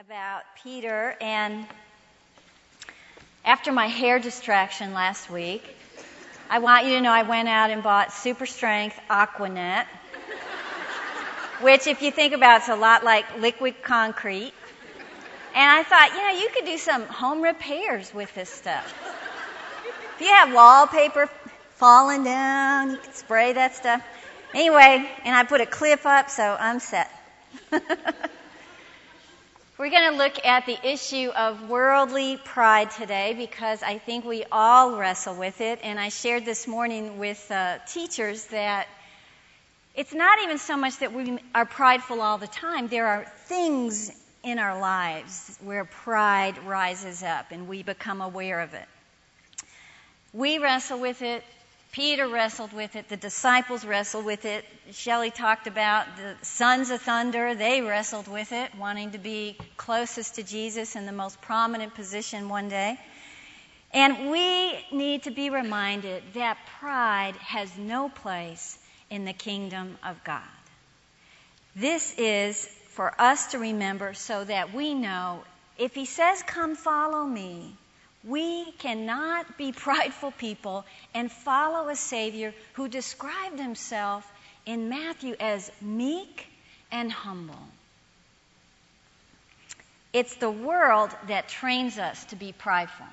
about Peter, and after my hair distraction last week, I want you to know I went out and bought super strength Aqua Net, which, if you think about it's a lot like liquid concrete. And I thought, you know, you could do some home repairs with this stuff. If you have wallpaper falling down, you can spray that stuff. Anyway, and I put a clip up, so I'm set. We're going to look at the issue of worldly pride today because I think we all wrestle with it. And I shared this morning with uh, teachers that it's not even so much that we are prideful all the time. There are things in our lives where pride rises up and we become aware of it. We wrestle with it Peter wrestled with it. The disciples wrestled with it. Shelley talked about the sons of thunder. They wrestled with it, wanting to be closest to Jesus in the most prominent position one day. And we need to be reminded that pride has no place in the kingdom of God. This is for us to remember so that we know if he says, Come follow me, we cannot be prideful people and follow a Savior who described himself in Matthew as meek and humble. It's the world that trains us to be prideful.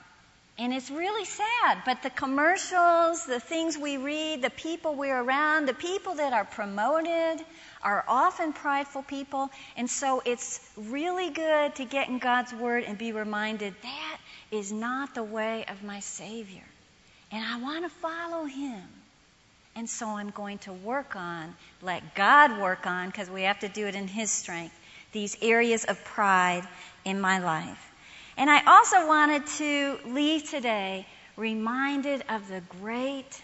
And it's really sad, but the commercials, the things we read, the people we're around, the people that are promoted are often prideful people. And so it's really good to get in God's Word and be reminded that is not the way of my Savior. And I want to follow Him. And so I'm going to work on, let God work on, because we have to do it in His strength, these areas of pride in my life. And I also wanted to leave today reminded of the great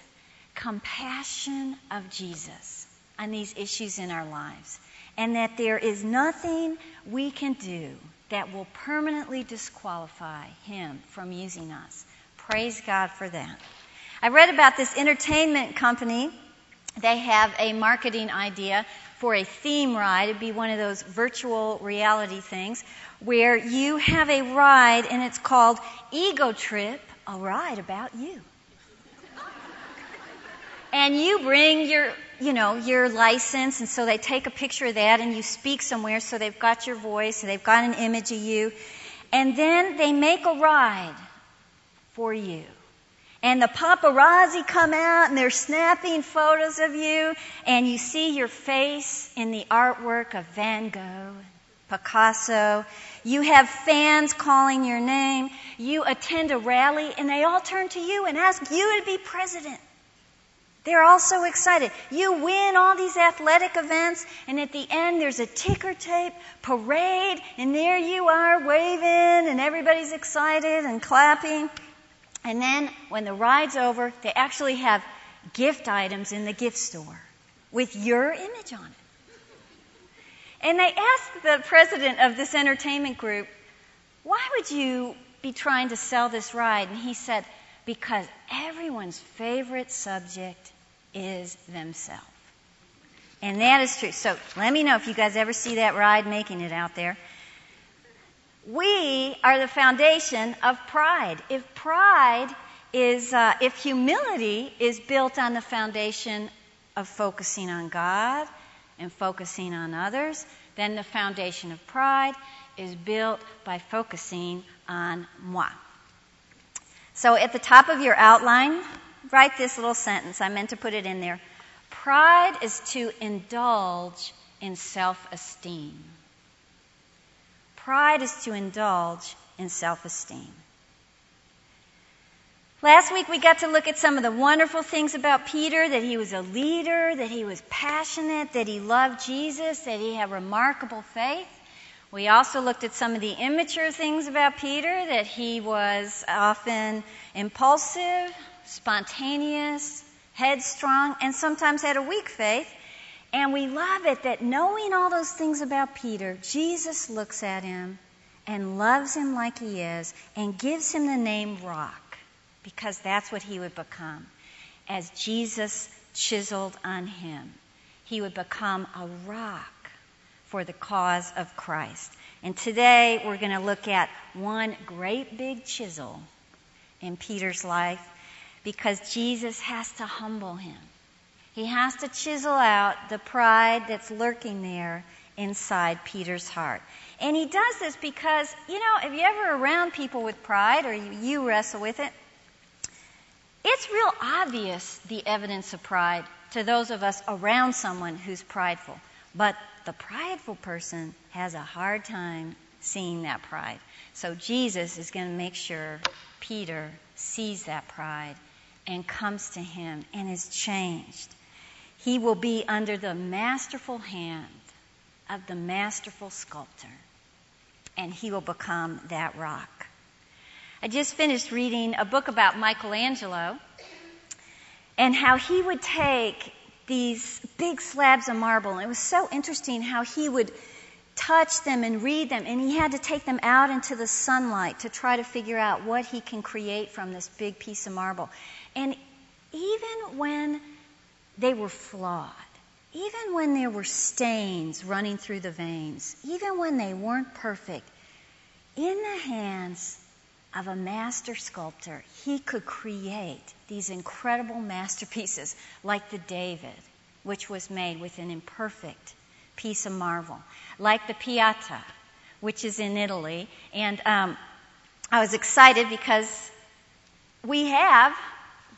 compassion of Jesus on these issues in our lives. And that there is nothing we can do that will permanently disqualify him from using us. Praise God for that. I read about this entertainment company. They have a marketing idea for a theme ride. It'd be one of those virtual reality things where you have a ride and it's called Ego Trip, a ride about you. And you bring your you know, your license, and so they take a picture of that and you speak somewhere, so they've got your voice, and they've got an image of you, and then they make a ride for you. And the paparazzi come out and they're snapping photos of you, and you see your face in the artwork of Van Gogh, Picasso. You have fans calling your name. You attend a rally, and they all turn to you and ask you to be president. They're all so excited. You win all these athletic events, and at the end, there's a ticker tape parade, and there you are waving, and everybody's excited and clapping. And then, when the ride's over, they actually have gift items in the gift store with your image on it. And they asked the president of this entertainment group, Why would you be trying to sell this ride? And he said, because everyone's favorite subject is themselves. And that is true. So let me know if you guys ever see that ride making it out there. We are the foundation of pride. If pride is, uh, if humility is built on the foundation of focusing on God and focusing on others, then the foundation of pride is built by focusing on moi. So at the top of your outline, write this little sentence. I meant to put it in there. Pride is to indulge in self esteem. Pride is to indulge in self esteem. Last week we got to look at some of the wonderful things about Peter that he was a leader, that he was passionate, that he loved Jesus, that he had remarkable faith. We also looked at some of the immature things about Peter, that he was often impulsive, spontaneous, headstrong, and sometimes had a weak faith. And we love it that knowing all those things about Peter, Jesus looks at him and loves him like he is and gives him the name Rock because that's what he would become. As Jesus chiseled on him, he would become a rock for the cause of Christ. And today we're going to look at one great big chisel in Peter's life because Jesus has to humble him. He has to chisel out the pride that's lurking there inside Peter's heart. And he does this because, you know, if you ever around people with pride or you, you wrestle with it, it's real obvious the evidence of pride to those of us around someone who's prideful. But the prideful person has a hard time seeing that pride. So Jesus is going to make sure Peter sees that pride and comes to him and is changed. He will be under the masterful hand of the masterful sculptor, and he will become that rock. I just finished reading a book about Michelangelo and how he would take these big slabs of marble. And it was so interesting how he would touch them and read them, and he had to take them out into the sunlight to try to figure out what he can create from this big piece of marble. And even when they were flawed, even when there were stains running through the veins, even when they weren't perfect, in the hands of a master sculptor, he could create these incredible masterpieces like the David, which was made with an imperfect piece of marble, like the Pieta, which is in Italy. And um, I was excited because we have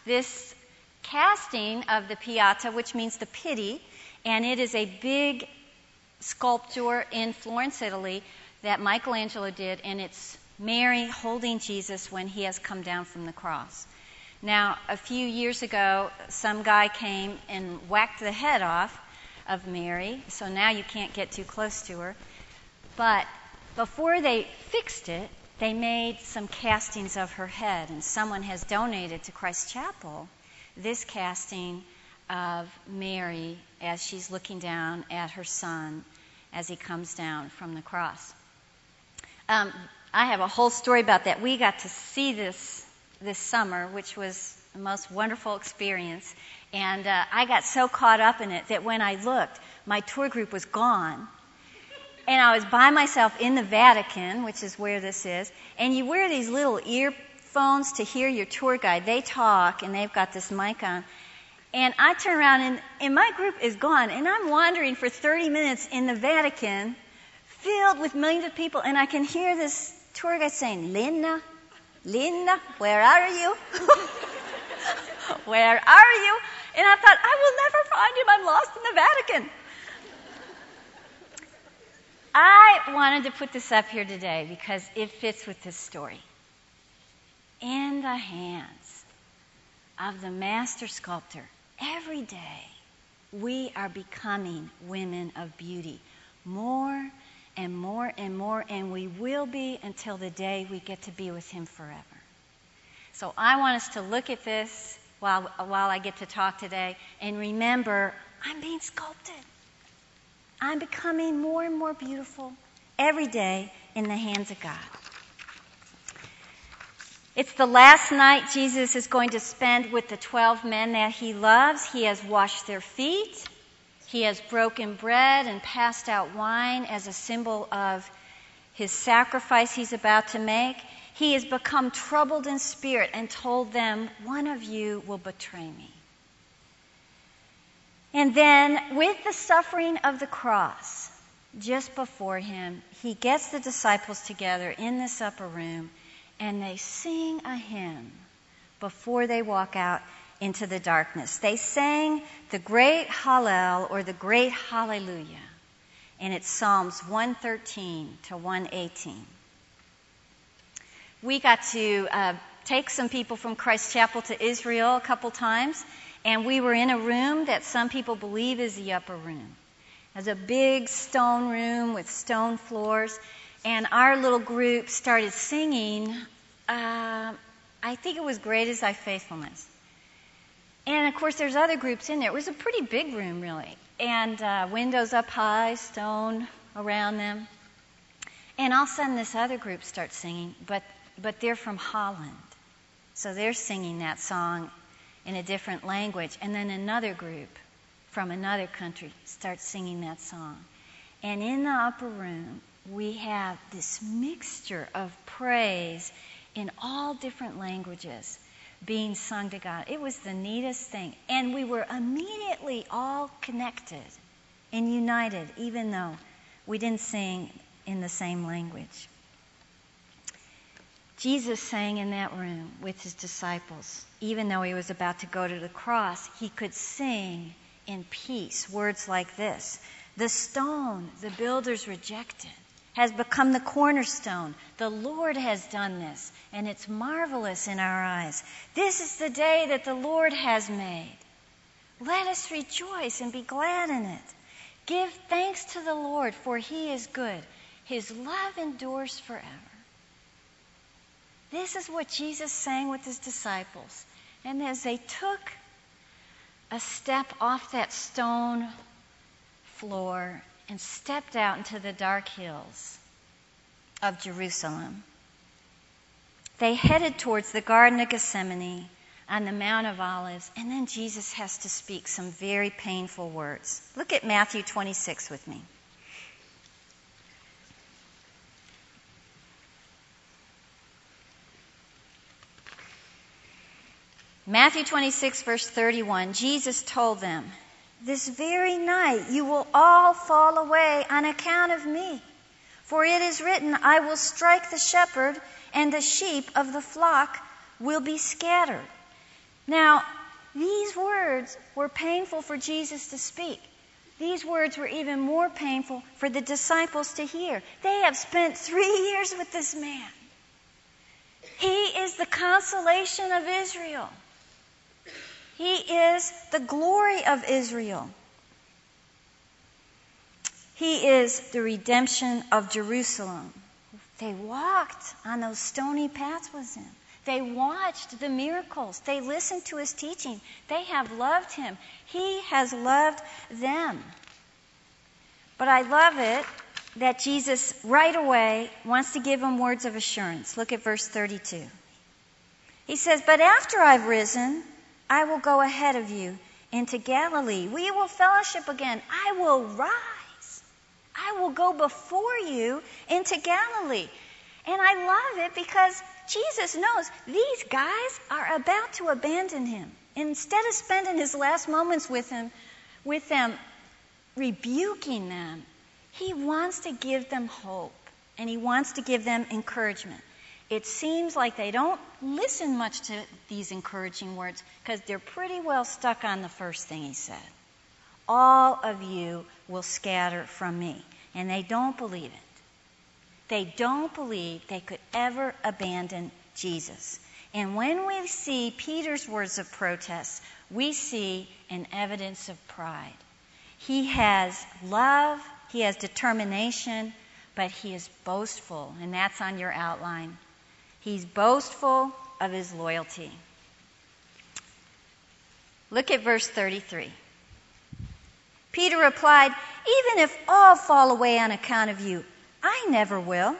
this casting of the Pieta, which means the pity, and it is a big sculpture in Florence, Italy, that Michelangelo did, and it's Mary holding Jesus when he has come down from the cross. Now, a few years ago, some guy came and whacked the head off of Mary, so now you can't get too close to her. But before they fixed it, they made some castings of her head, and someone has donated to Christ Chapel this casting of Mary as she's looking down at her son as he comes down from the cross. Um, I have a whole story about that. We got to see this this summer, which was the most wonderful experience. And uh, I got so caught up in it that when I looked, my tour group was gone. And I was by myself in the Vatican, which is where this is. And you wear these little earphones to hear your tour guide. They talk, and they've got this mic on. And I turn around and, and my group is gone. And I'm wandering for 30 minutes in the Vatican filled with millions of people. And I can hear this tour guide saying, Linda, Linda, where are you? where are you? And I thought, I will never find him. I'm lost in the Vatican. I wanted to put this up here today because it fits with this story. In the hands of the master sculptor every day, we are becoming women of beauty more and more and more, and we will be until the day we get to be with Him forever. So I want us to look at this while, while I get to talk today and remember I'm being sculpted. I'm becoming more and more beautiful every day in the hands of God. It's the last night Jesus is going to spend with the 12 men that he loves. He has washed their feet. He has broken bread and passed out wine as a symbol of his sacrifice he's about to make. He has become troubled in spirit and told them, One of you will betray me. And then, with the suffering of the cross just before him, he gets the disciples together in this upper room and they sing a hymn before they walk out into the darkness. They sang the great Hallel or the great Hallelujah. And it's Psalms 113 to 118. We got to uh, take some people from Christ Chapel to Israel a couple times, and we were in a room that some people believe is the upper room. It's a big stone room with stone floors, and our little group started singing. Uh, I think it was "Great Is Thy Faithfulness." And of course, there's other groups in there. It was a pretty big room, really, and uh, windows up high, stone around them. And all of a sudden, this other group starts singing, but but they're from Holland, so they're singing that song in a different language. And then another group from another country starts singing that song. And in the upper room, we have this mixture of praise in all different languages being sung to God. It was the neatest thing. And we were immediately all connected and united, even though we didn't sing in the same language. Jesus sang in that room with his disciples. Even though he was about to go to the cross, he could sing in peace words like this The stone the builders rejected has become the cornerstone. The Lord has done this, and it's marvelous in our eyes. This is the day that the Lord has made. Let us rejoice and be glad in it. Give thanks to the Lord, for he is good. His love endures forever. This is what Jesus sang with his disciples. And as they took a step off that stone floor and stepped out into the dark hills of Jerusalem, they headed towards the Garden of Gethsemane on the Mount of Olives, and then Jesus has to speak some very painful words. Look at Matthew 26 with me. Matthew 26, verse 31, Jesus told them, This very night you will all fall away on account of me. For it is written, I will strike the shepherd, and the sheep of the flock will be scattered. Now, these words were painful for Jesus to speak. These words were even more painful for the disciples to hear. They have spent three years with this man. He is the consolation of Israel. He is the glory of Israel. He is the redemption of Jerusalem. They walked on those stony paths with him. They watched the miracles. They listened to his teaching. They have loved him. He has loved them. But I love it that Jesus right away wants to give them words of assurance. Look at verse 32. He says, But after I've risen, I will go ahead of you into Galilee. We will fellowship again. I will rise. I will go before you into Galilee. And I love it because Jesus knows these guys are about to abandon him. Instead of spending his last moments with him, with them, rebuking them, he wants to give them hope and he wants to give them encouragement it seems like they don't listen much to these encouraging words because they're pretty well stuck on the first thing he said. All of you will scatter from me. And they don't believe it. They don't believe they could ever abandon Jesus. And when we see Peter's words of protest, we see an evidence of pride. He has love, he has determination, but he is boastful, and that's on your outline. He's boastful of his loyalty. Look at verse 33. Peter replied, Even if all fall away on account of you, I never will.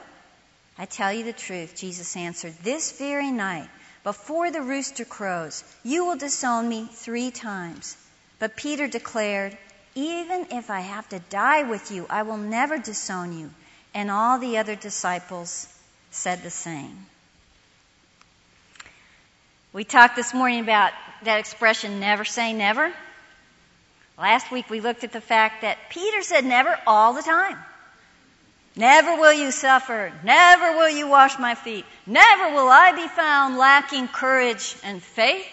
I tell you the truth, Jesus answered, this very night, before the rooster crows, you will disown me three times. But Peter declared, Even if I have to die with you, I will never disown you. And all the other disciples said the same. We talked this morning about that expression, never say never. Last week we looked at the fact that Peter said never all the time. Never will you suffer. Never will you wash my feet. Never will I be found lacking courage and faith.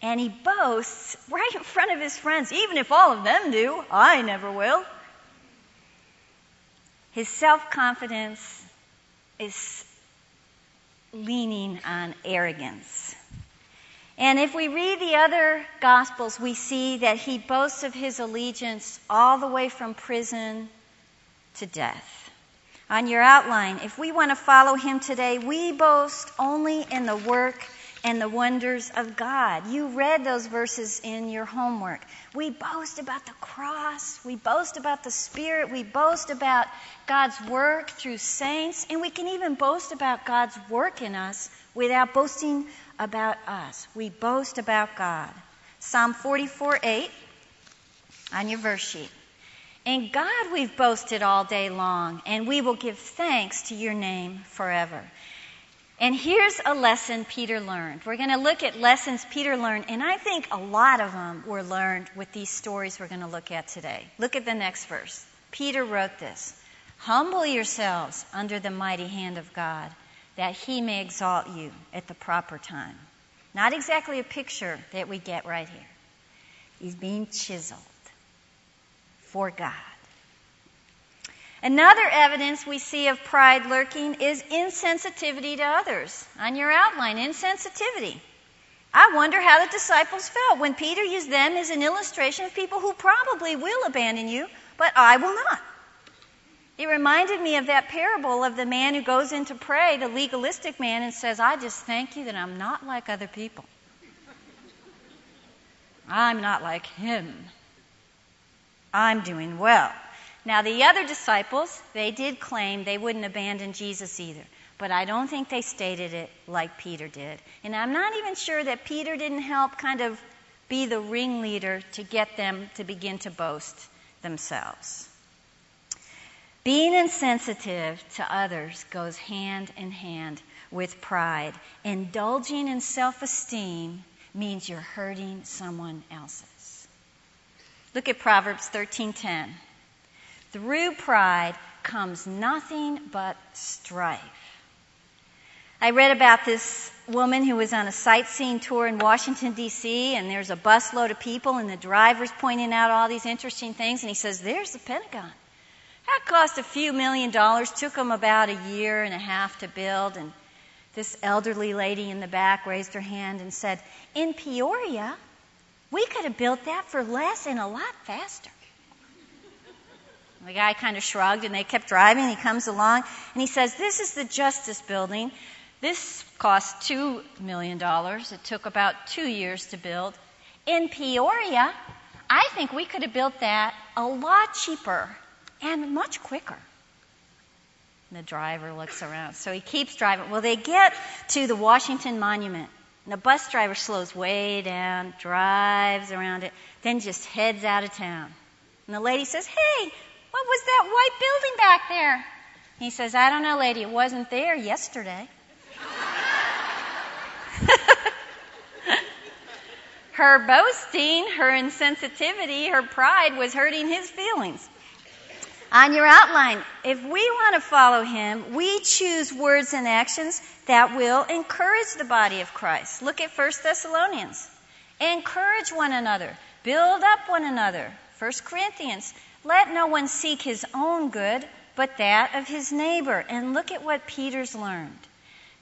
And he boasts right in front of his friends, even if all of them do, I never will. His self confidence is leaning on arrogance. And if we read the other Gospels, we see that he boasts of his allegiance all the way from prison to death. On your outline, if we want to follow him today, we boast only in the work and the wonders of God. You read those verses in your homework. We boast about the cross. We boast about the Spirit. We boast about God's work through saints. And we can even boast about God's work in us without boasting about us. We boast about God. Psalm 44 8 on your verse sheet. In God we've boasted all day long, and we will give thanks to your name forever. And here's a lesson Peter learned. We're going to look at lessons Peter learned, and I think a lot of them were learned with these stories we're going to look at today. Look at the next verse. Peter wrote this Humble yourselves under the mighty hand of God, that he may exalt you at the proper time. Not exactly a picture that we get right here. He's being chiseled for God. Another evidence we see of pride lurking is insensitivity to others. On your outline, insensitivity. I wonder how the disciples felt when Peter used them as an illustration of people who probably will abandon you, but I will not. It reminded me of that parable of the man who goes in to pray, the legalistic man, and says, I just thank you that I'm not like other people. I'm not like him. I'm doing well. Now, the other disciples, they did claim they wouldn't abandon Jesus either. But I don't think they stated it like Peter did. And I'm not even sure that Peter didn't help kind of be the ringleader to get them to begin to boast themselves. Being insensitive to others goes hand in hand with pride. Indulging in self esteem means you're hurting someone else's. Look at Proverbs 13:10. Through pride comes nothing but strife. I read about this woman who was on a sightseeing tour in Washington, D.C., and there's a busload of people, and the driver's pointing out all these interesting things, and he says, There's the Pentagon. That cost a few million dollars, took them about a year and a half to build. And this elderly lady in the back raised her hand and said, In Peoria, we could have built that for less and a lot faster. The guy kind of shrugged and they kept driving. He comes along and he says, This is the Justice Building. This cost $2 million. It took about two years to build. In Peoria, I think we could have built that a lot cheaper and much quicker. And the driver looks around. So he keeps driving. Well, they get to the Washington Monument. And the bus driver slows way down, drives around it, then just heads out of town. And the lady says, Hey, what was that white building back there? He says, I don't know, lady. It wasn't there yesterday. her boasting, her insensitivity, her pride was hurting his feelings on your outline, if we want to follow him, we choose words and actions that will encourage the body of Christ. Look at 1 Thessalonians. Encourage one another, build up one another. 1 Corinthians. Let no one seek his own good, but that of his neighbor. And look at what Peter's learned.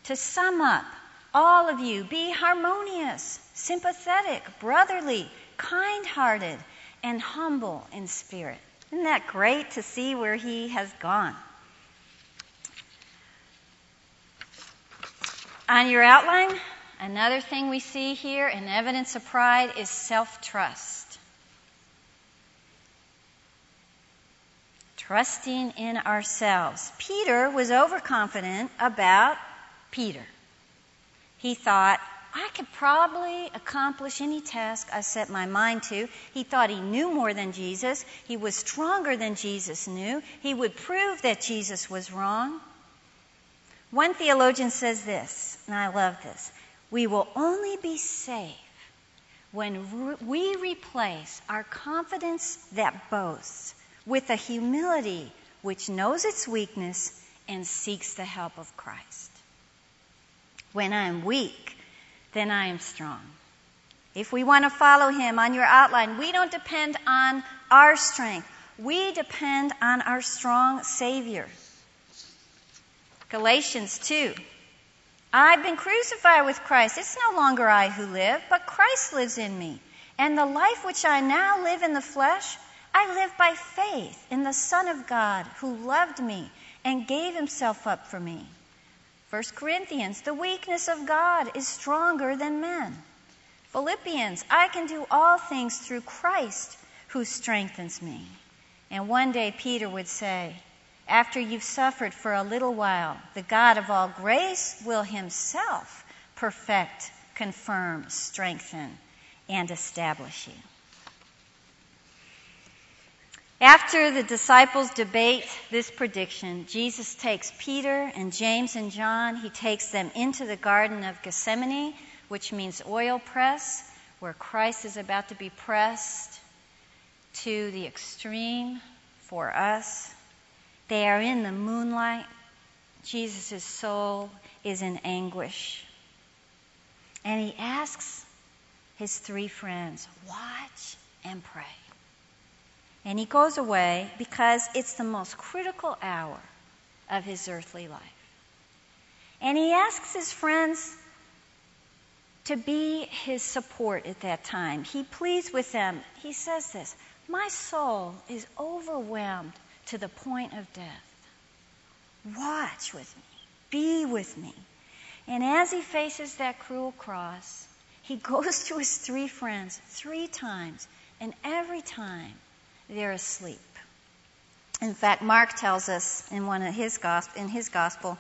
To sum up, all of you be harmonious, sympathetic, brotherly, kind hearted, and humble in spirit. Isn't that great to see where he has gone? On your outline, another thing we see here in evidence of pride is self trust. Trusting in ourselves. Peter was overconfident about Peter. He thought, I could probably accomplish any task I set my mind to. He thought he knew more than Jesus. He was stronger than Jesus knew. He would prove that Jesus was wrong. One theologian says this, and I love this. We will only be safe when we replace our confidence that boasts with a humility which knows its weakness and seeks the help of Christ. When I'm weak, then I am strong. If we want to follow him on your outline, we don't depend on our strength. We depend on our strong Savior. Galatians 2. I've been crucified with Christ. It's no longer I who live, but Christ lives in me. And the life which I now live in the flesh, I live by faith in the Son of God who loved me and gave himself up for me. 1 Corinthians, the weakness of God is stronger than men. Philippians, I can do all things through Christ who strengthens me. And one day Peter would say, After you've suffered for a little while, the God of all grace will himself perfect, confirm, strengthen, and establish you. After the disciples debate this prediction, Jesus takes Peter and James and John, he takes them into the Garden of Gethsemane, which means oil press, where Christ is about to be pressed to the extreme for us. They are in the moonlight. Jesus' soul is in anguish. And he asks his three friends, watch and pray. And he goes away because it's the most critical hour of his earthly life. And he asks his friends to be his support at that time. He pleads with them. He says this My soul is overwhelmed to the point of death. Watch with me, be with me. And as he faces that cruel cross, he goes to his three friends three times, and every time they're asleep. In fact, Mark tells us in one of his gospel, in his gospel,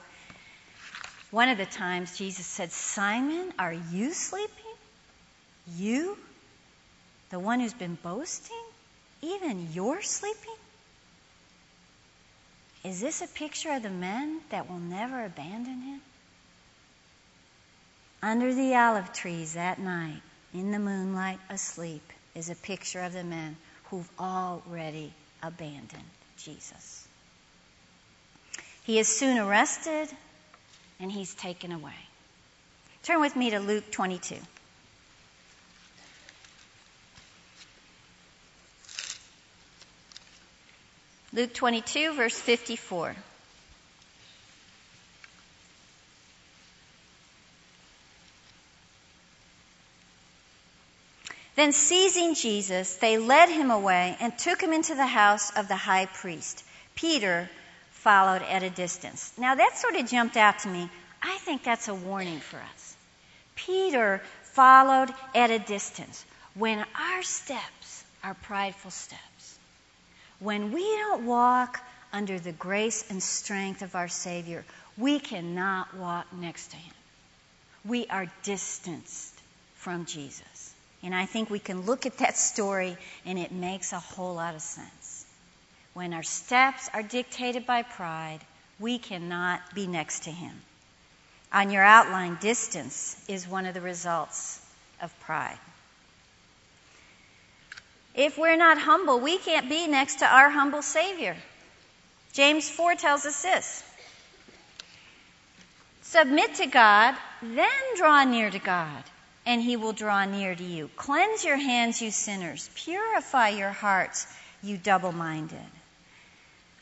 one of the times Jesus said, "Simon, are you sleeping? You, the one who's been boasting, even you're sleeping? Is this a picture of the men that will never abandon him?" Under the olive trees that night, in the moonlight, asleep, is a picture of the men who've already abandoned Jesus. He is soon arrested and he's taken away. Turn with me to Luke 22. Luke 22, verse 54. Then, seizing Jesus, they led him away and took him into the house of the high priest. Peter followed at a distance. Now, that sort of jumped out to me. I think that's a warning for us. Peter followed at a distance. When our steps are prideful steps, when we don't walk under the grace and strength of our Savior, we cannot walk next to him. We are distanced from Jesus. And I think we can look at that story and it makes a whole lot of sense. When our steps are dictated by pride, we cannot be next to Him. On your outline, distance is one of the results of pride. If we're not humble, we can't be next to our humble Savior. James 4 tells us this Submit to God, then draw near to God and he will draw near to you. Cleanse your hands, you sinners. Purify your hearts, you double minded.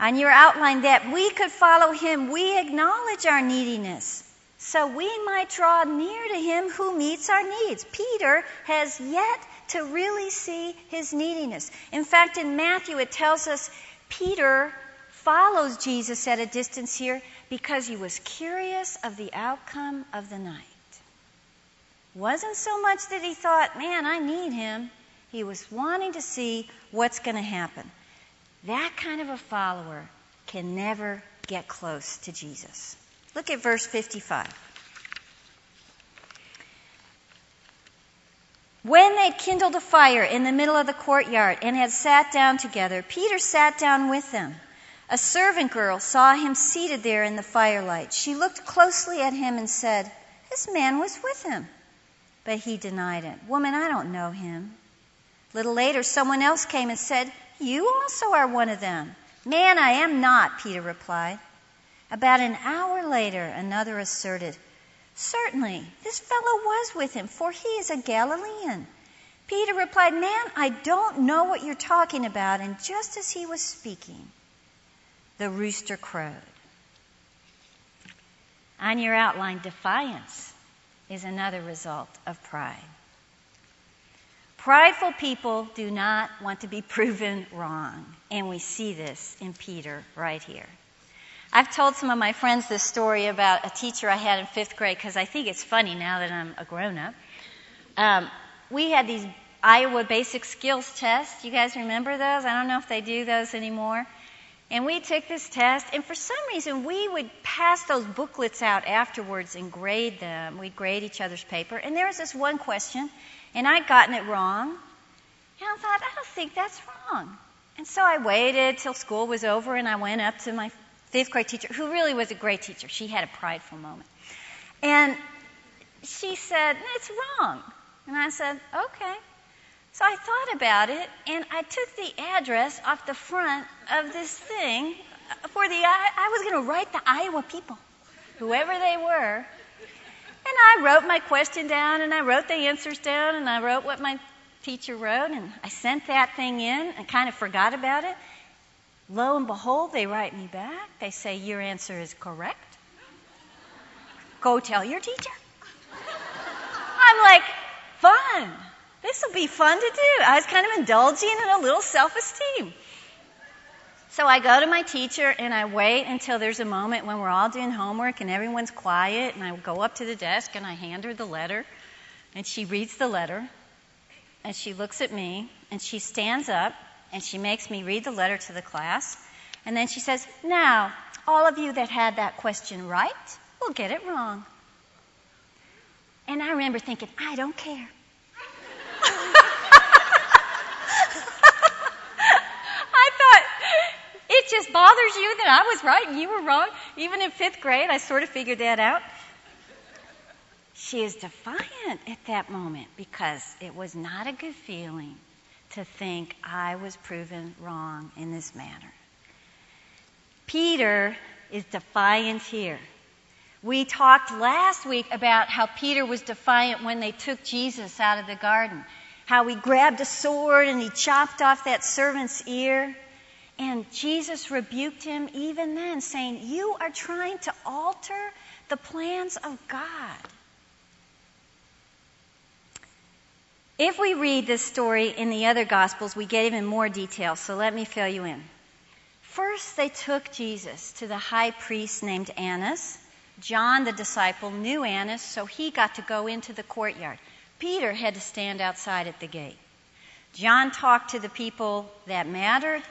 On your outline, that we could follow him, we acknowledge our neediness so we might draw near to him who meets our needs. Peter has yet to really see his neediness. In fact, in Matthew, it tells us Peter follows Jesus at a distance here because he was curious of the outcome of the night wasn't so much that he thought, man, I need him. He was wanting to see what's going to happen. That kind of a follower can never get close to Jesus. Look at verse 55. When they'd kindled a fire in the middle of the courtyard and had sat down together, Peter sat down with them. A servant girl saw him seated there in the firelight. She looked closely at him and said, This man was with him. But he denied it. Woman, I don't know him. A little later, someone else came and said, You also are one of them. Man, I am not, Peter replied. About an hour later, another asserted, Certainly, this fellow was with him, for he is a Galilean. Peter replied, Man, I don't know what you're talking about. And just as he was speaking, the rooster crowed. On your outline, defiance is another result of pride. Prideful people do not want to be proven wrong, and we see this in Peter right here. I've told some of my friends this story about a teacher I had in fifth grade because I think it's funny now that I'm a grown up. Um, we had these Iowa basic skills tests. You guys remember those? I don't know if they do those anymore. And we took this test, and for some reason, we would pass those booklets out afterwards and grade them. We'd grade each other's paper. And there was this one question, and I'd gotten it wrong. And I thought, I don't think that's wrong. And so I waited till school was over and I went up to my fifth grade teacher, who really was a great teacher. She had a prideful moment. And she said, It's wrong. And I said, Okay. So I thought about it and I took the address off the front of this thing uh, for the, I was going to write the Iowa people, whoever they were. And I wrote my question down and I wrote the answers down and I wrote what my teacher wrote and I sent that thing in and kind of forgot about it. Lo and behold, they write me back. They say, Your answer is correct. Go tell your teacher. I'm like, Fun. This will be fun to do. I was kind of indulging in a little self esteem. So I go to my teacher and I wait until there's a moment when we're all doing homework and everyone's quiet and I go up to the desk and I hand her the letter and she reads the letter and she looks at me and she stands up and she makes me read the letter to the class and then she says, Now, all of you that had that question right will get it wrong. And I remember thinking, I don't care. It just bothers you that I was right and you were wrong. Even in fifth grade, I sort of figured that out. She is defiant at that moment because it was not a good feeling to think I was proven wrong in this matter. Peter is defiant here. We talked last week about how Peter was defiant when they took Jesus out of the garden, how he grabbed a sword and he chopped off that servant's ear. And Jesus rebuked him even then, saying, You are trying to alter the plans of God. If we read this story in the other Gospels, we get even more detail, so let me fill you in. First, they took Jesus to the high priest named Annas. John, the disciple, knew Annas, so he got to go into the courtyard. Peter had to stand outside at the gate. John talked to the people that mattered,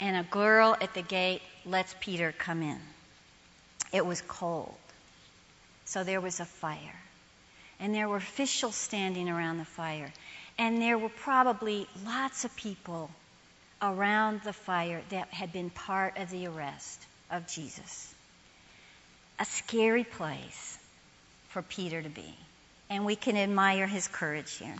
and a girl at the gate lets Peter come in. It was cold, so there was a fire. And there were officials standing around the fire. And there were probably lots of people around the fire that had been part of the arrest of Jesus. A scary place for Peter to be. And we can admire his courage here.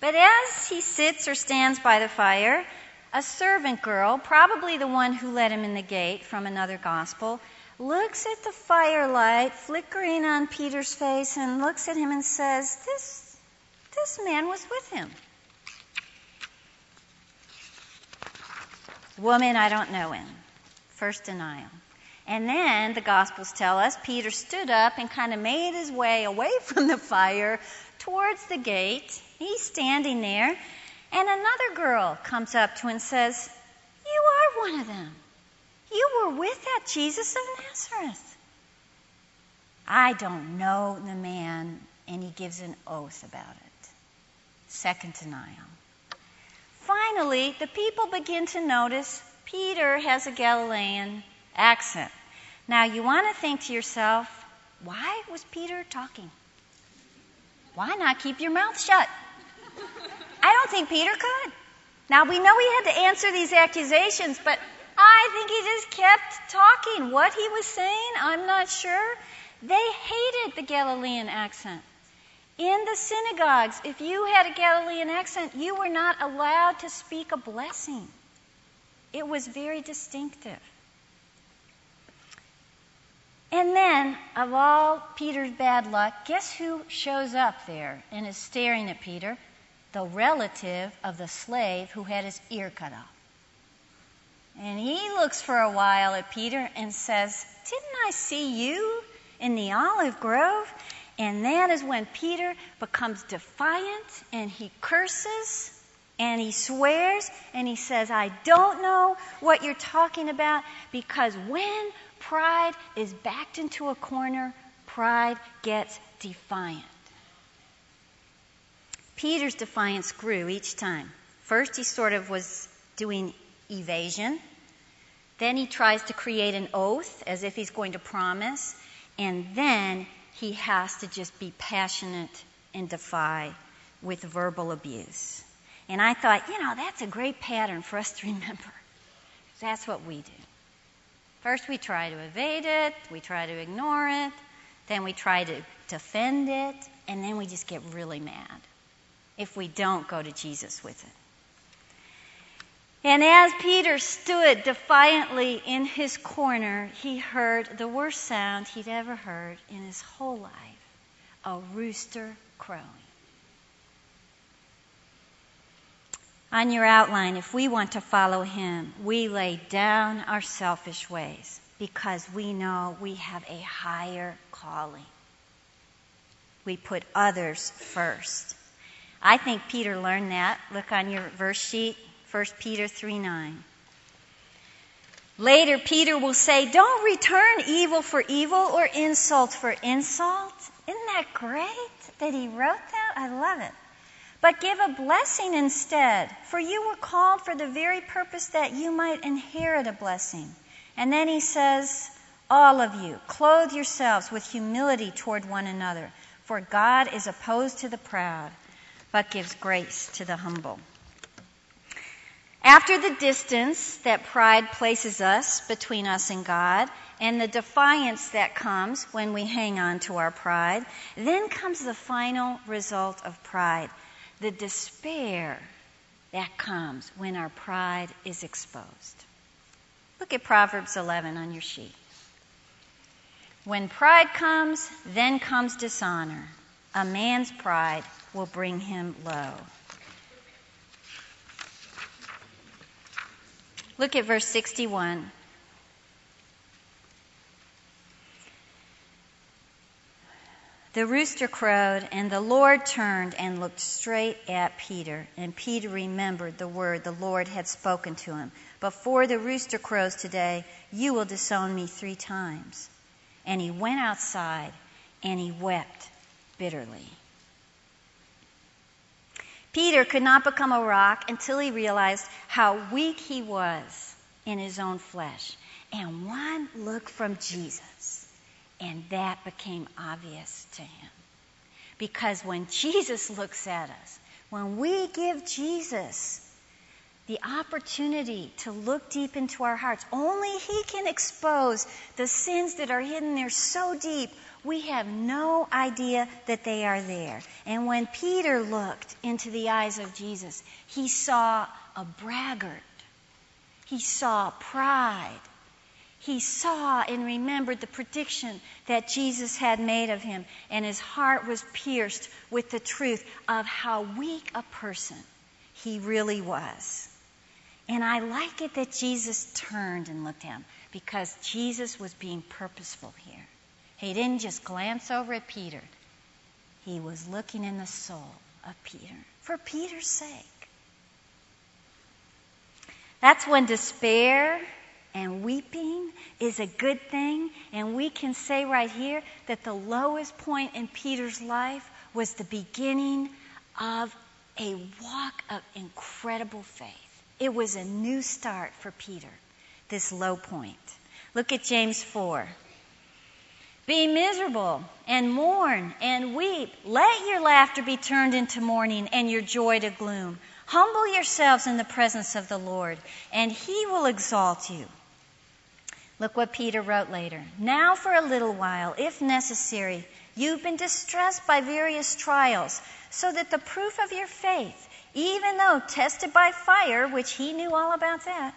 But as he sits or stands by the fire, a servant girl, probably the one who let him in the gate from another gospel, looks at the firelight flickering on Peter's face and looks at him and says, This, this man was with him. Woman, I don't know him. First denial. And then the Gospels tell us Peter stood up and kind of made his way away from the fire towards the gate. He's standing there. And another girl comes up to him and says, You are one of them. You were with that Jesus of Nazareth. I don't know the man, and he gives an oath about it. Second denial. Finally, the people begin to notice Peter has a Galilean accent. Now, you want to think to yourself, why was Peter talking? Why not keep your mouth shut? I don't think Peter could. Now, we know he had to answer these accusations, but I think he just kept talking. What he was saying, I'm not sure. They hated the Galilean accent. In the synagogues, if you had a Galilean accent, you were not allowed to speak a blessing. It was very distinctive. And then, of all Peter's bad luck, guess who shows up there and is staring at Peter? The relative of the slave who had his ear cut off. And he looks for a while at Peter and says, Didn't I see you in the olive grove? And that is when Peter becomes defiant and he curses and he swears and he says, I don't know what you're talking about because when pride is backed into a corner, pride gets defiant. Peter's defiance grew each time. First, he sort of was doing evasion. Then he tries to create an oath as if he's going to promise. And then he has to just be passionate and defy with verbal abuse. And I thought, you know, that's a great pattern for us to remember. That's what we do. First, we try to evade it, we try to ignore it, then we try to defend it, and then we just get really mad if we don't go to Jesus with it. And as Peter stood defiantly in his corner, he heard the worst sound he'd ever heard in his whole life a rooster crowing. On your outline, if we want to follow him, we lay down our selfish ways because we know we have a higher calling. We put others first. I think Peter learned that. Look on your verse sheet, 1 Peter 3 9. Later, Peter will say, Don't return evil for evil or insult for insult. Isn't that great that he wrote that? I love it. But give a blessing instead, for you were called for the very purpose that you might inherit a blessing. And then he says, All of you, clothe yourselves with humility toward one another, for God is opposed to the proud, but gives grace to the humble. After the distance that pride places us between us and God, and the defiance that comes when we hang on to our pride, then comes the final result of pride the despair that comes when our pride is exposed. Look at Proverbs 11 on your sheet. When pride comes, then comes dishonor. A man's pride will bring him low. Look at verse 61. The rooster crowed, and the Lord turned and looked straight at Peter. And Peter remembered the word the Lord had spoken to him Before the rooster crows today, you will disown me three times. And he went outside and he wept bitterly. Peter could not become a rock until he realized how weak he was in his own flesh. And one look from Jesus and that became obvious to him. Because when Jesus looks at us, when we give Jesus the opportunity to look deep into our hearts, only He can expose the sins that are hidden there so deep, we have no idea that they are there. And when Peter looked into the eyes of Jesus, he saw a braggart. He saw pride he saw and remembered the prediction that Jesus had made of him, and his heart was pierced with the truth of how weak a person he really was. And I like it that Jesus turned and looked at him because Jesus was being purposeful here. He didn't just glance over at Peter, he was looking in the soul of Peter for Peter's sake. That's when despair and weeping is a good thing. And we can say right here that the lowest point in Peter's life was the beginning of a walk of incredible faith. It was a new start for Peter, this low point. Look at James 4. Be miserable and mourn and weep. Let your laughter be turned into mourning and your joy to gloom. Humble yourselves in the presence of the Lord, and he will exalt you. Look what Peter wrote later. Now, for a little while, if necessary, you've been distressed by various trials, so that the proof of your faith, even though tested by fire, which he knew all about that,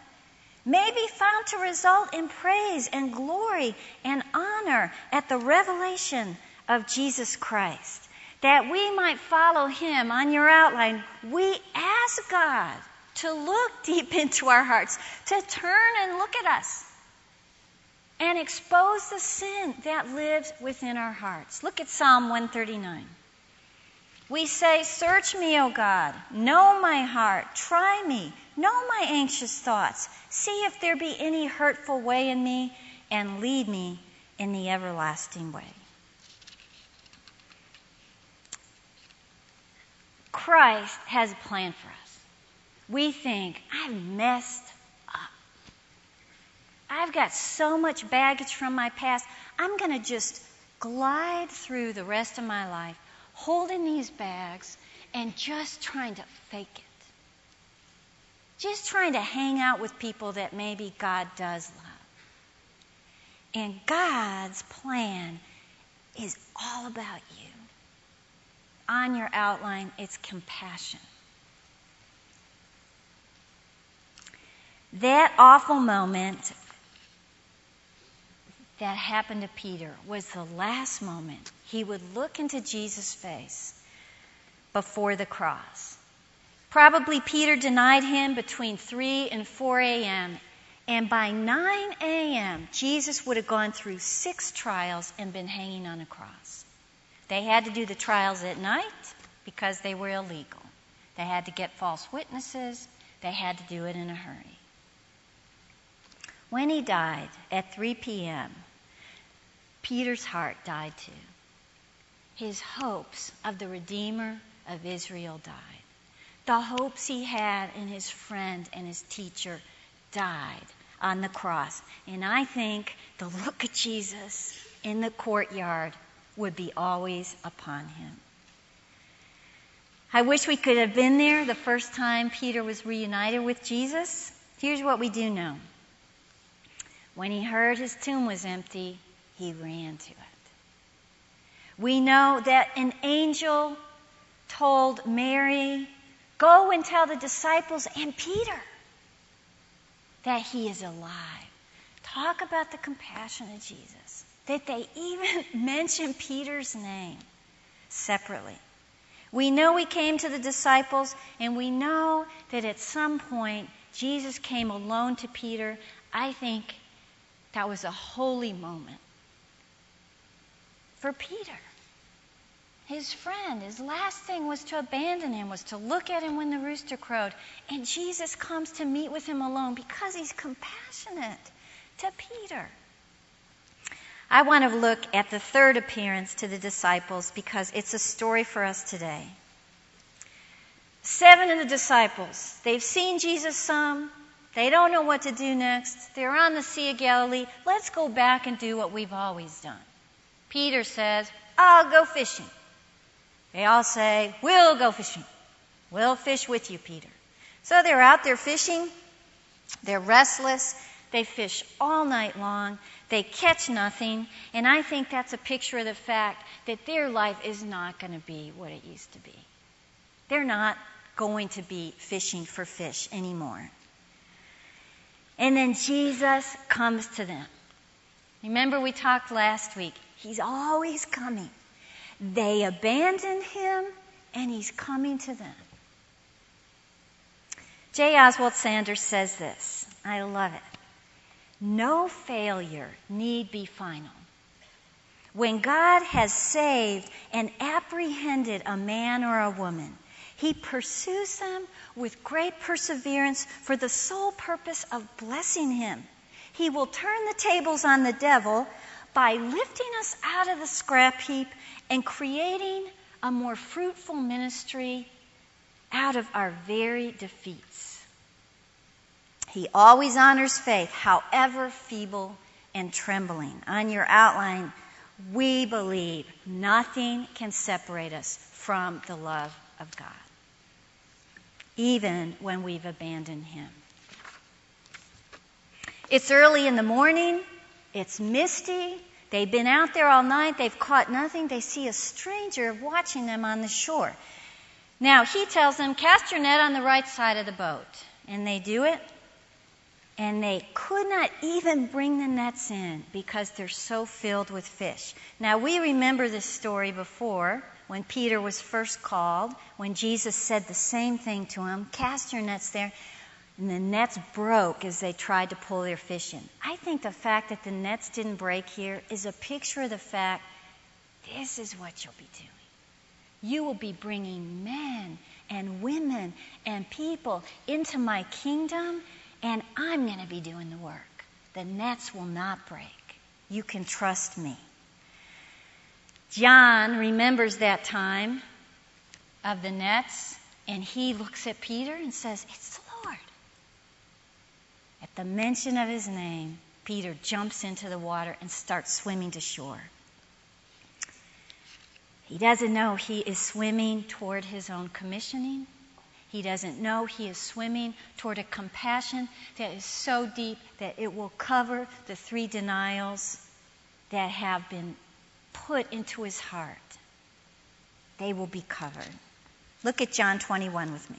may be found to result in praise and glory and honor at the revelation of Jesus Christ. That we might follow him on your outline, we ask God to look deep into our hearts, to turn and look at us and expose the sin that lives within our hearts. Look at Psalm 139. We say, Search me, O God, know my heart, try me, know my anxious thoughts, see if there be any hurtful way in me, and lead me in the everlasting way. Christ has a plan for us. We think, I've messed up. I've got so much baggage from my past. I'm going to just glide through the rest of my life holding these bags and just trying to fake it. just trying to hang out with people that maybe God does love. And God's plan is all about you. On your outline, it's compassion. That awful moment that happened to Peter was the last moment he would look into Jesus' face before the cross. Probably Peter denied him between 3 and 4 a.m. And by 9 a.m., Jesus would have gone through six trials and been hanging on a cross. They had to do the trials at night because they were illegal. They had to get false witnesses. They had to do it in a hurry. When he died at 3 p.m., Peter's heart died too. His hopes of the Redeemer of Israel died. The hopes he had in his friend and his teacher died on the cross. And I think the look of Jesus in the courtyard would be always upon him. I wish we could have been there the first time Peter was reunited with Jesus. Here's what we do know. When he heard his tomb was empty, he ran to it. We know that an angel told Mary, Go and tell the disciples and Peter that he is alive. Talk about the compassion of Jesus. That they even mention Peter's name separately. We know he came to the disciples, and we know that at some point Jesus came alone to Peter. I think that was a holy moment for Peter. His friend, his last thing was to abandon him, was to look at him when the rooster crowed. And Jesus comes to meet with him alone because he's compassionate to Peter. I want to look at the third appearance to the disciples because it's a story for us today. Seven of the disciples, they've seen Jesus some. They don't know what to do next. They're on the Sea of Galilee. Let's go back and do what we've always done. Peter says, I'll go fishing. They all say, We'll go fishing. We'll fish with you, Peter. So they're out there fishing. They're restless. They fish all night long. They catch nothing. And I think that's a picture of the fact that their life is not going to be what it used to be. They're not going to be fishing for fish anymore. And then Jesus comes to them. Remember, we talked last week. He's always coming. They abandon him, and he's coming to them. J. Oswald Sanders says this. I love it. No failure need be final. When God has saved and apprehended a man or a woman, he pursues them with great perseverance for the sole purpose of blessing him. He will turn the tables on the devil by lifting us out of the scrap heap and creating a more fruitful ministry out of our very defeats. He always honors faith, however feeble and trembling. On your outline, we believe nothing can separate us from the love of God, even when we've abandoned Him. It's early in the morning, it's misty, They've been out there all night, they've caught nothing, they see a stranger watching them on the shore. Now, he tells them, Cast your net on the right side of the boat. And they do it, and they could not even bring the nets in because they're so filled with fish. Now, we remember this story before when Peter was first called, when Jesus said the same thing to him Cast your nets there and the nets broke as they tried to pull their fish in. I think the fact that the nets didn't break here is a picture of the fact this is what you'll be doing. You will be bringing men and women and people into my kingdom, and I'm going to be doing the work. The nets will not break. You can trust me. John remembers that time of the nets, and he looks at Peter and says, It's at the mention of his name, Peter jumps into the water and starts swimming to shore. He doesn't know he is swimming toward his own commissioning. He doesn't know he is swimming toward a compassion that is so deep that it will cover the three denials that have been put into his heart. They will be covered. Look at John 21 with me.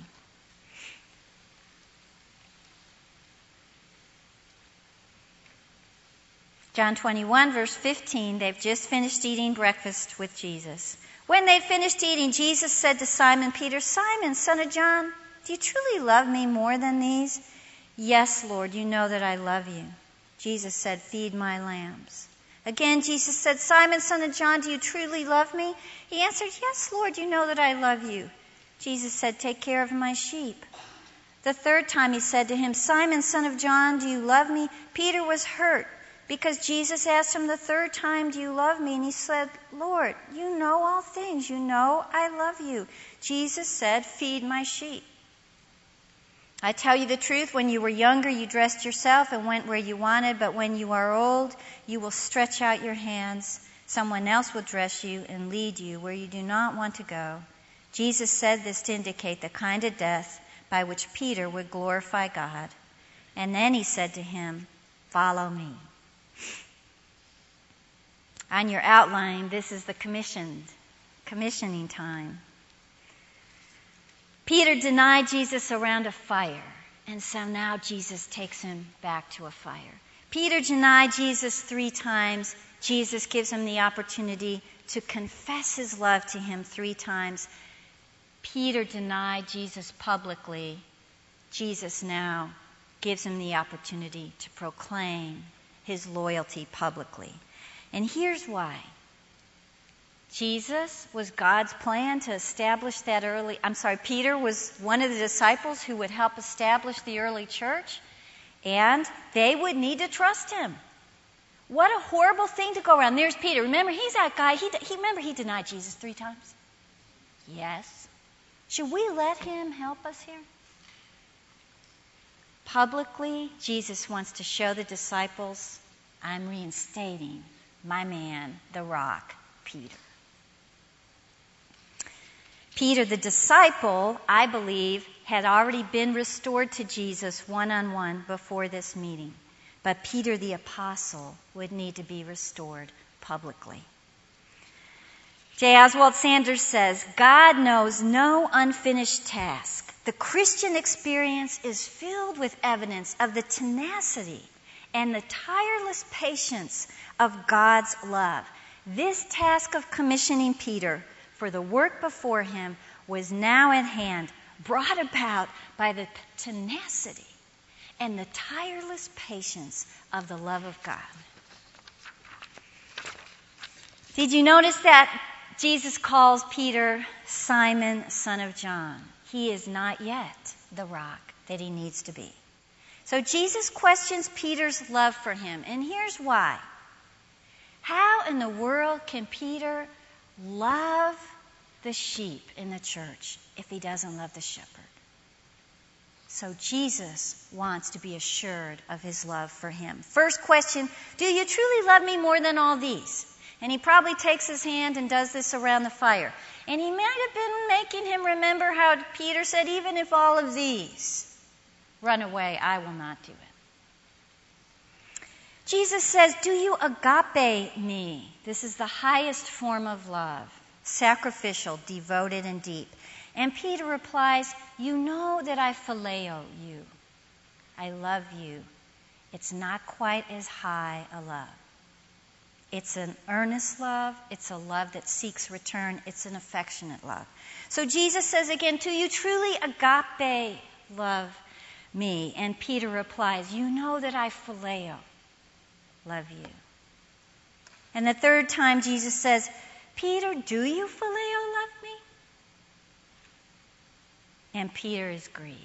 John 21, verse 15, they've just finished eating breakfast with Jesus. When they'd finished eating, Jesus said to Simon Peter, Simon, son of John, do you truly love me more than these? Yes, Lord, you know that I love you. Jesus said, Feed my lambs. Again, Jesus said, Simon, son of John, do you truly love me? He answered, Yes, Lord, you know that I love you. Jesus said, Take care of my sheep. The third time he said to him, Simon, son of John, do you love me? Peter was hurt because Jesus asked him the third time, Do you love me? And he said, Lord, you know all things. You know I love you. Jesus said, Feed my sheep. I tell you the truth, when you were younger, you dressed yourself and went where you wanted, but when you are old, you will stretch out your hands. Someone else will dress you and lead you where you do not want to go. Jesus said this to indicate the kind of death by which Peter would glorify God. And then he said to him, Follow me. On your outline, this is the commissioned, commissioning time. Peter denied Jesus around a fire, and so now Jesus takes him back to a fire. Peter denied Jesus three times. Jesus gives him the opportunity to confess his love to him three times. Peter denied Jesus publicly. Jesus now gives him the opportunity to proclaim his loyalty publicly. And here's why. Jesus was God's plan to establish that early, I'm sorry, Peter was one of the disciples who would help establish the early church, and they would need to trust him. What a horrible thing to go around. There's Peter. Remember, he's that guy. He, he remember he denied Jesus three times. Yes. Should we let him help us here? Publicly, Jesus wants to show the disciples, I'm reinstating my man, the rock, Peter. Peter, the disciple, I believe, had already been restored to Jesus one on one before this meeting. But Peter, the apostle, would need to be restored publicly. J. Oswald Sanders says God knows no unfinished task. The Christian experience is filled with evidence of the tenacity and the tireless patience of God's love. This task of commissioning Peter for the work before him was now at hand, brought about by the tenacity and the tireless patience of the love of God. Did you notice that Jesus calls Peter Simon, son of John? He is not yet the rock that he needs to be. So Jesus questions Peter's love for him, and here's why. How in the world can Peter love the sheep in the church if he doesn't love the shepherd? So Jesus wants to be assured of his love for him. First question Do you truly love me more than all these? And he probably takes his hand and does this around the fire. And he might have been making him remember how Peter said, Even if all of these run away, I will not do it. Jesus says, Do you agape me? This is the highest form of love, sacrificial, devoted, and deep. And Peter replies, You know that I phileo you. I love you. It's not quite as high a love. It's an earnest love. It's a love that seeks return. It's an affectionate love. So Jesus says again, Do you truly agape love me? And Peter replies, You know that I phileo love you. And the third time Jesus says, Peter, do you phileo love me? And Peter is grieved.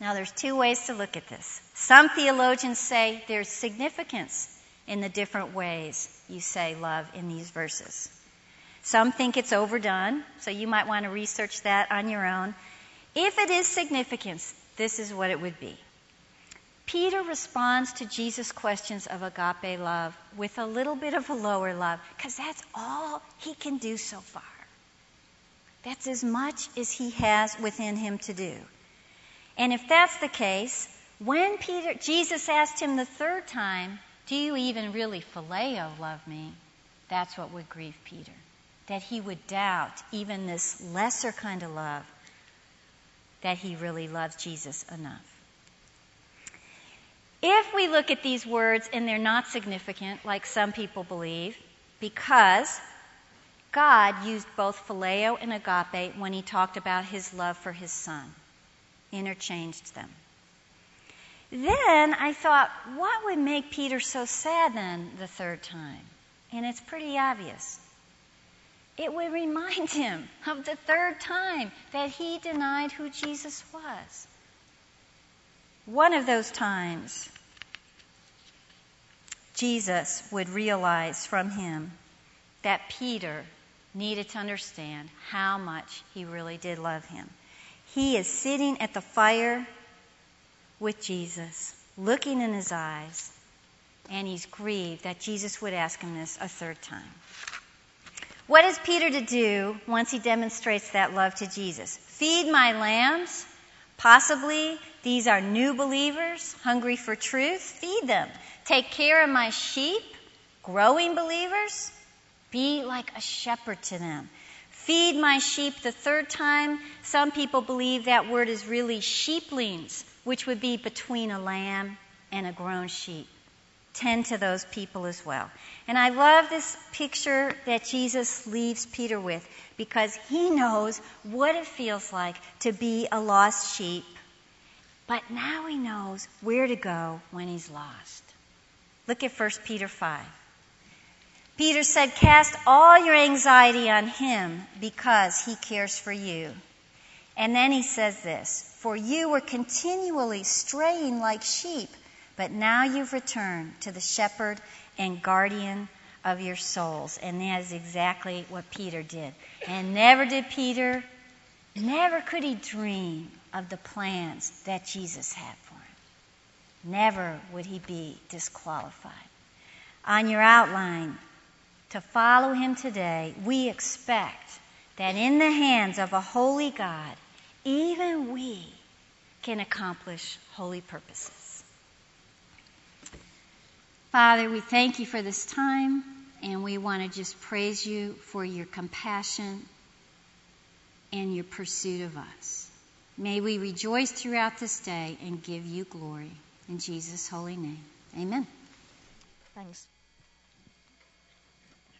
Now, there's two ways to look at this. Some theologians say there's significance in the different ways you say love in these verses. Some think it's overdone, so you might want to research that on your own. If it is significance, this is what it would be. Peter responds to Jesus' questions of agape love with a little bit of a lower love, because that's all he can do so far. That's as much as he has within him to do. And if that's the case, when Peter, Jesus asked him the third time, Do you even really phileo love me? That's what would grieve Peter. That he would doubt even this lesser kind of love, that he really loves Jesus enough. If we look at these words and they're not significant, like some people believe, because God used both phileo and agape when he talked about his love for his son, interchanged them. Then I thought, what would make Peter so sad then the third time? And it's pretty obvious. It would remind him of the third time that he denied who Jesus was. One of those times, Jesus would realize from him that Peter needed to understand how much he really did love him. He is sitting at the fire with Jesus, looking in his eyes, and he's grieved that Jesus would ask him this a third time. What is Peter to do once he demonstrates that love to Jesus? Feed my lambs? Possibly these are new believers, hungry for truth. Feed them. Take care of my sheep, growing believers. Be like a shepherd to them. Feed my sheep the third time. Some people believe that word is really sheeplings, which would be between a lamb and a grown sheep. Tend to those people as well. And I love this picture that Jesus leaves Peter with because he knows what it feels like to be a lost sheep. But now he knows where to go when he's lost. Look at 1 Peter 5. Peter said, Cast all your anxiety on him because he cares for you. And then he says this For you were continually straying like sheep, but now you've returned to the shepherd and guardian of your souls. And that is exactly what Peter did. And never did Peter, never could he dream of the plans that Jesus had for him. Never would he be disqualified. On your outline, to follow him today, we expect that in the hands of a holy God, even we can accomplish holy purposes. Father, we thank you for this time, and we want to just praise you for your compassion and your pursuit of us. May we rejoice throughout this day and give you glory. In Jesus' holy name. Amen. Thanks.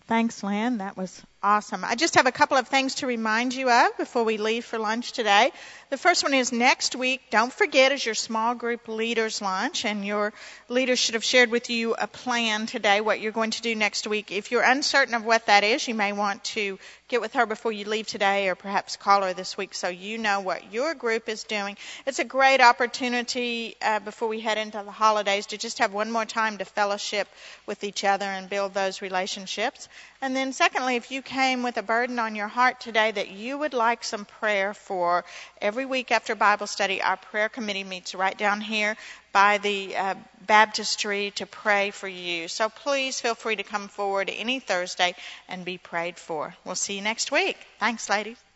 Thanks, Lynn. That was awesome. I just have a couple of things to remind you of before we leave for lunch today. The first one is next week, don't forget, is your small group leaders lunch, and your leaders should have shared with you a plan today, what you're going to do next week. If you're uncertain of what that is, you may want to get with her before you leave today or perhaps call her this week so you know what your group is doing. It's a great opportunity uh, before we head into the holidays to just have one more time to fellowship with each other and build those relationships. And then, secondly, if you came with a burden on your heart today that you would like some prayer for, every week after Bible study, our prayer committee meets right down here by the uh, baptistry to pray for you. So please feel free to come forward any Thursday and be prayed for. We'll see you next week. Thanks, ladies.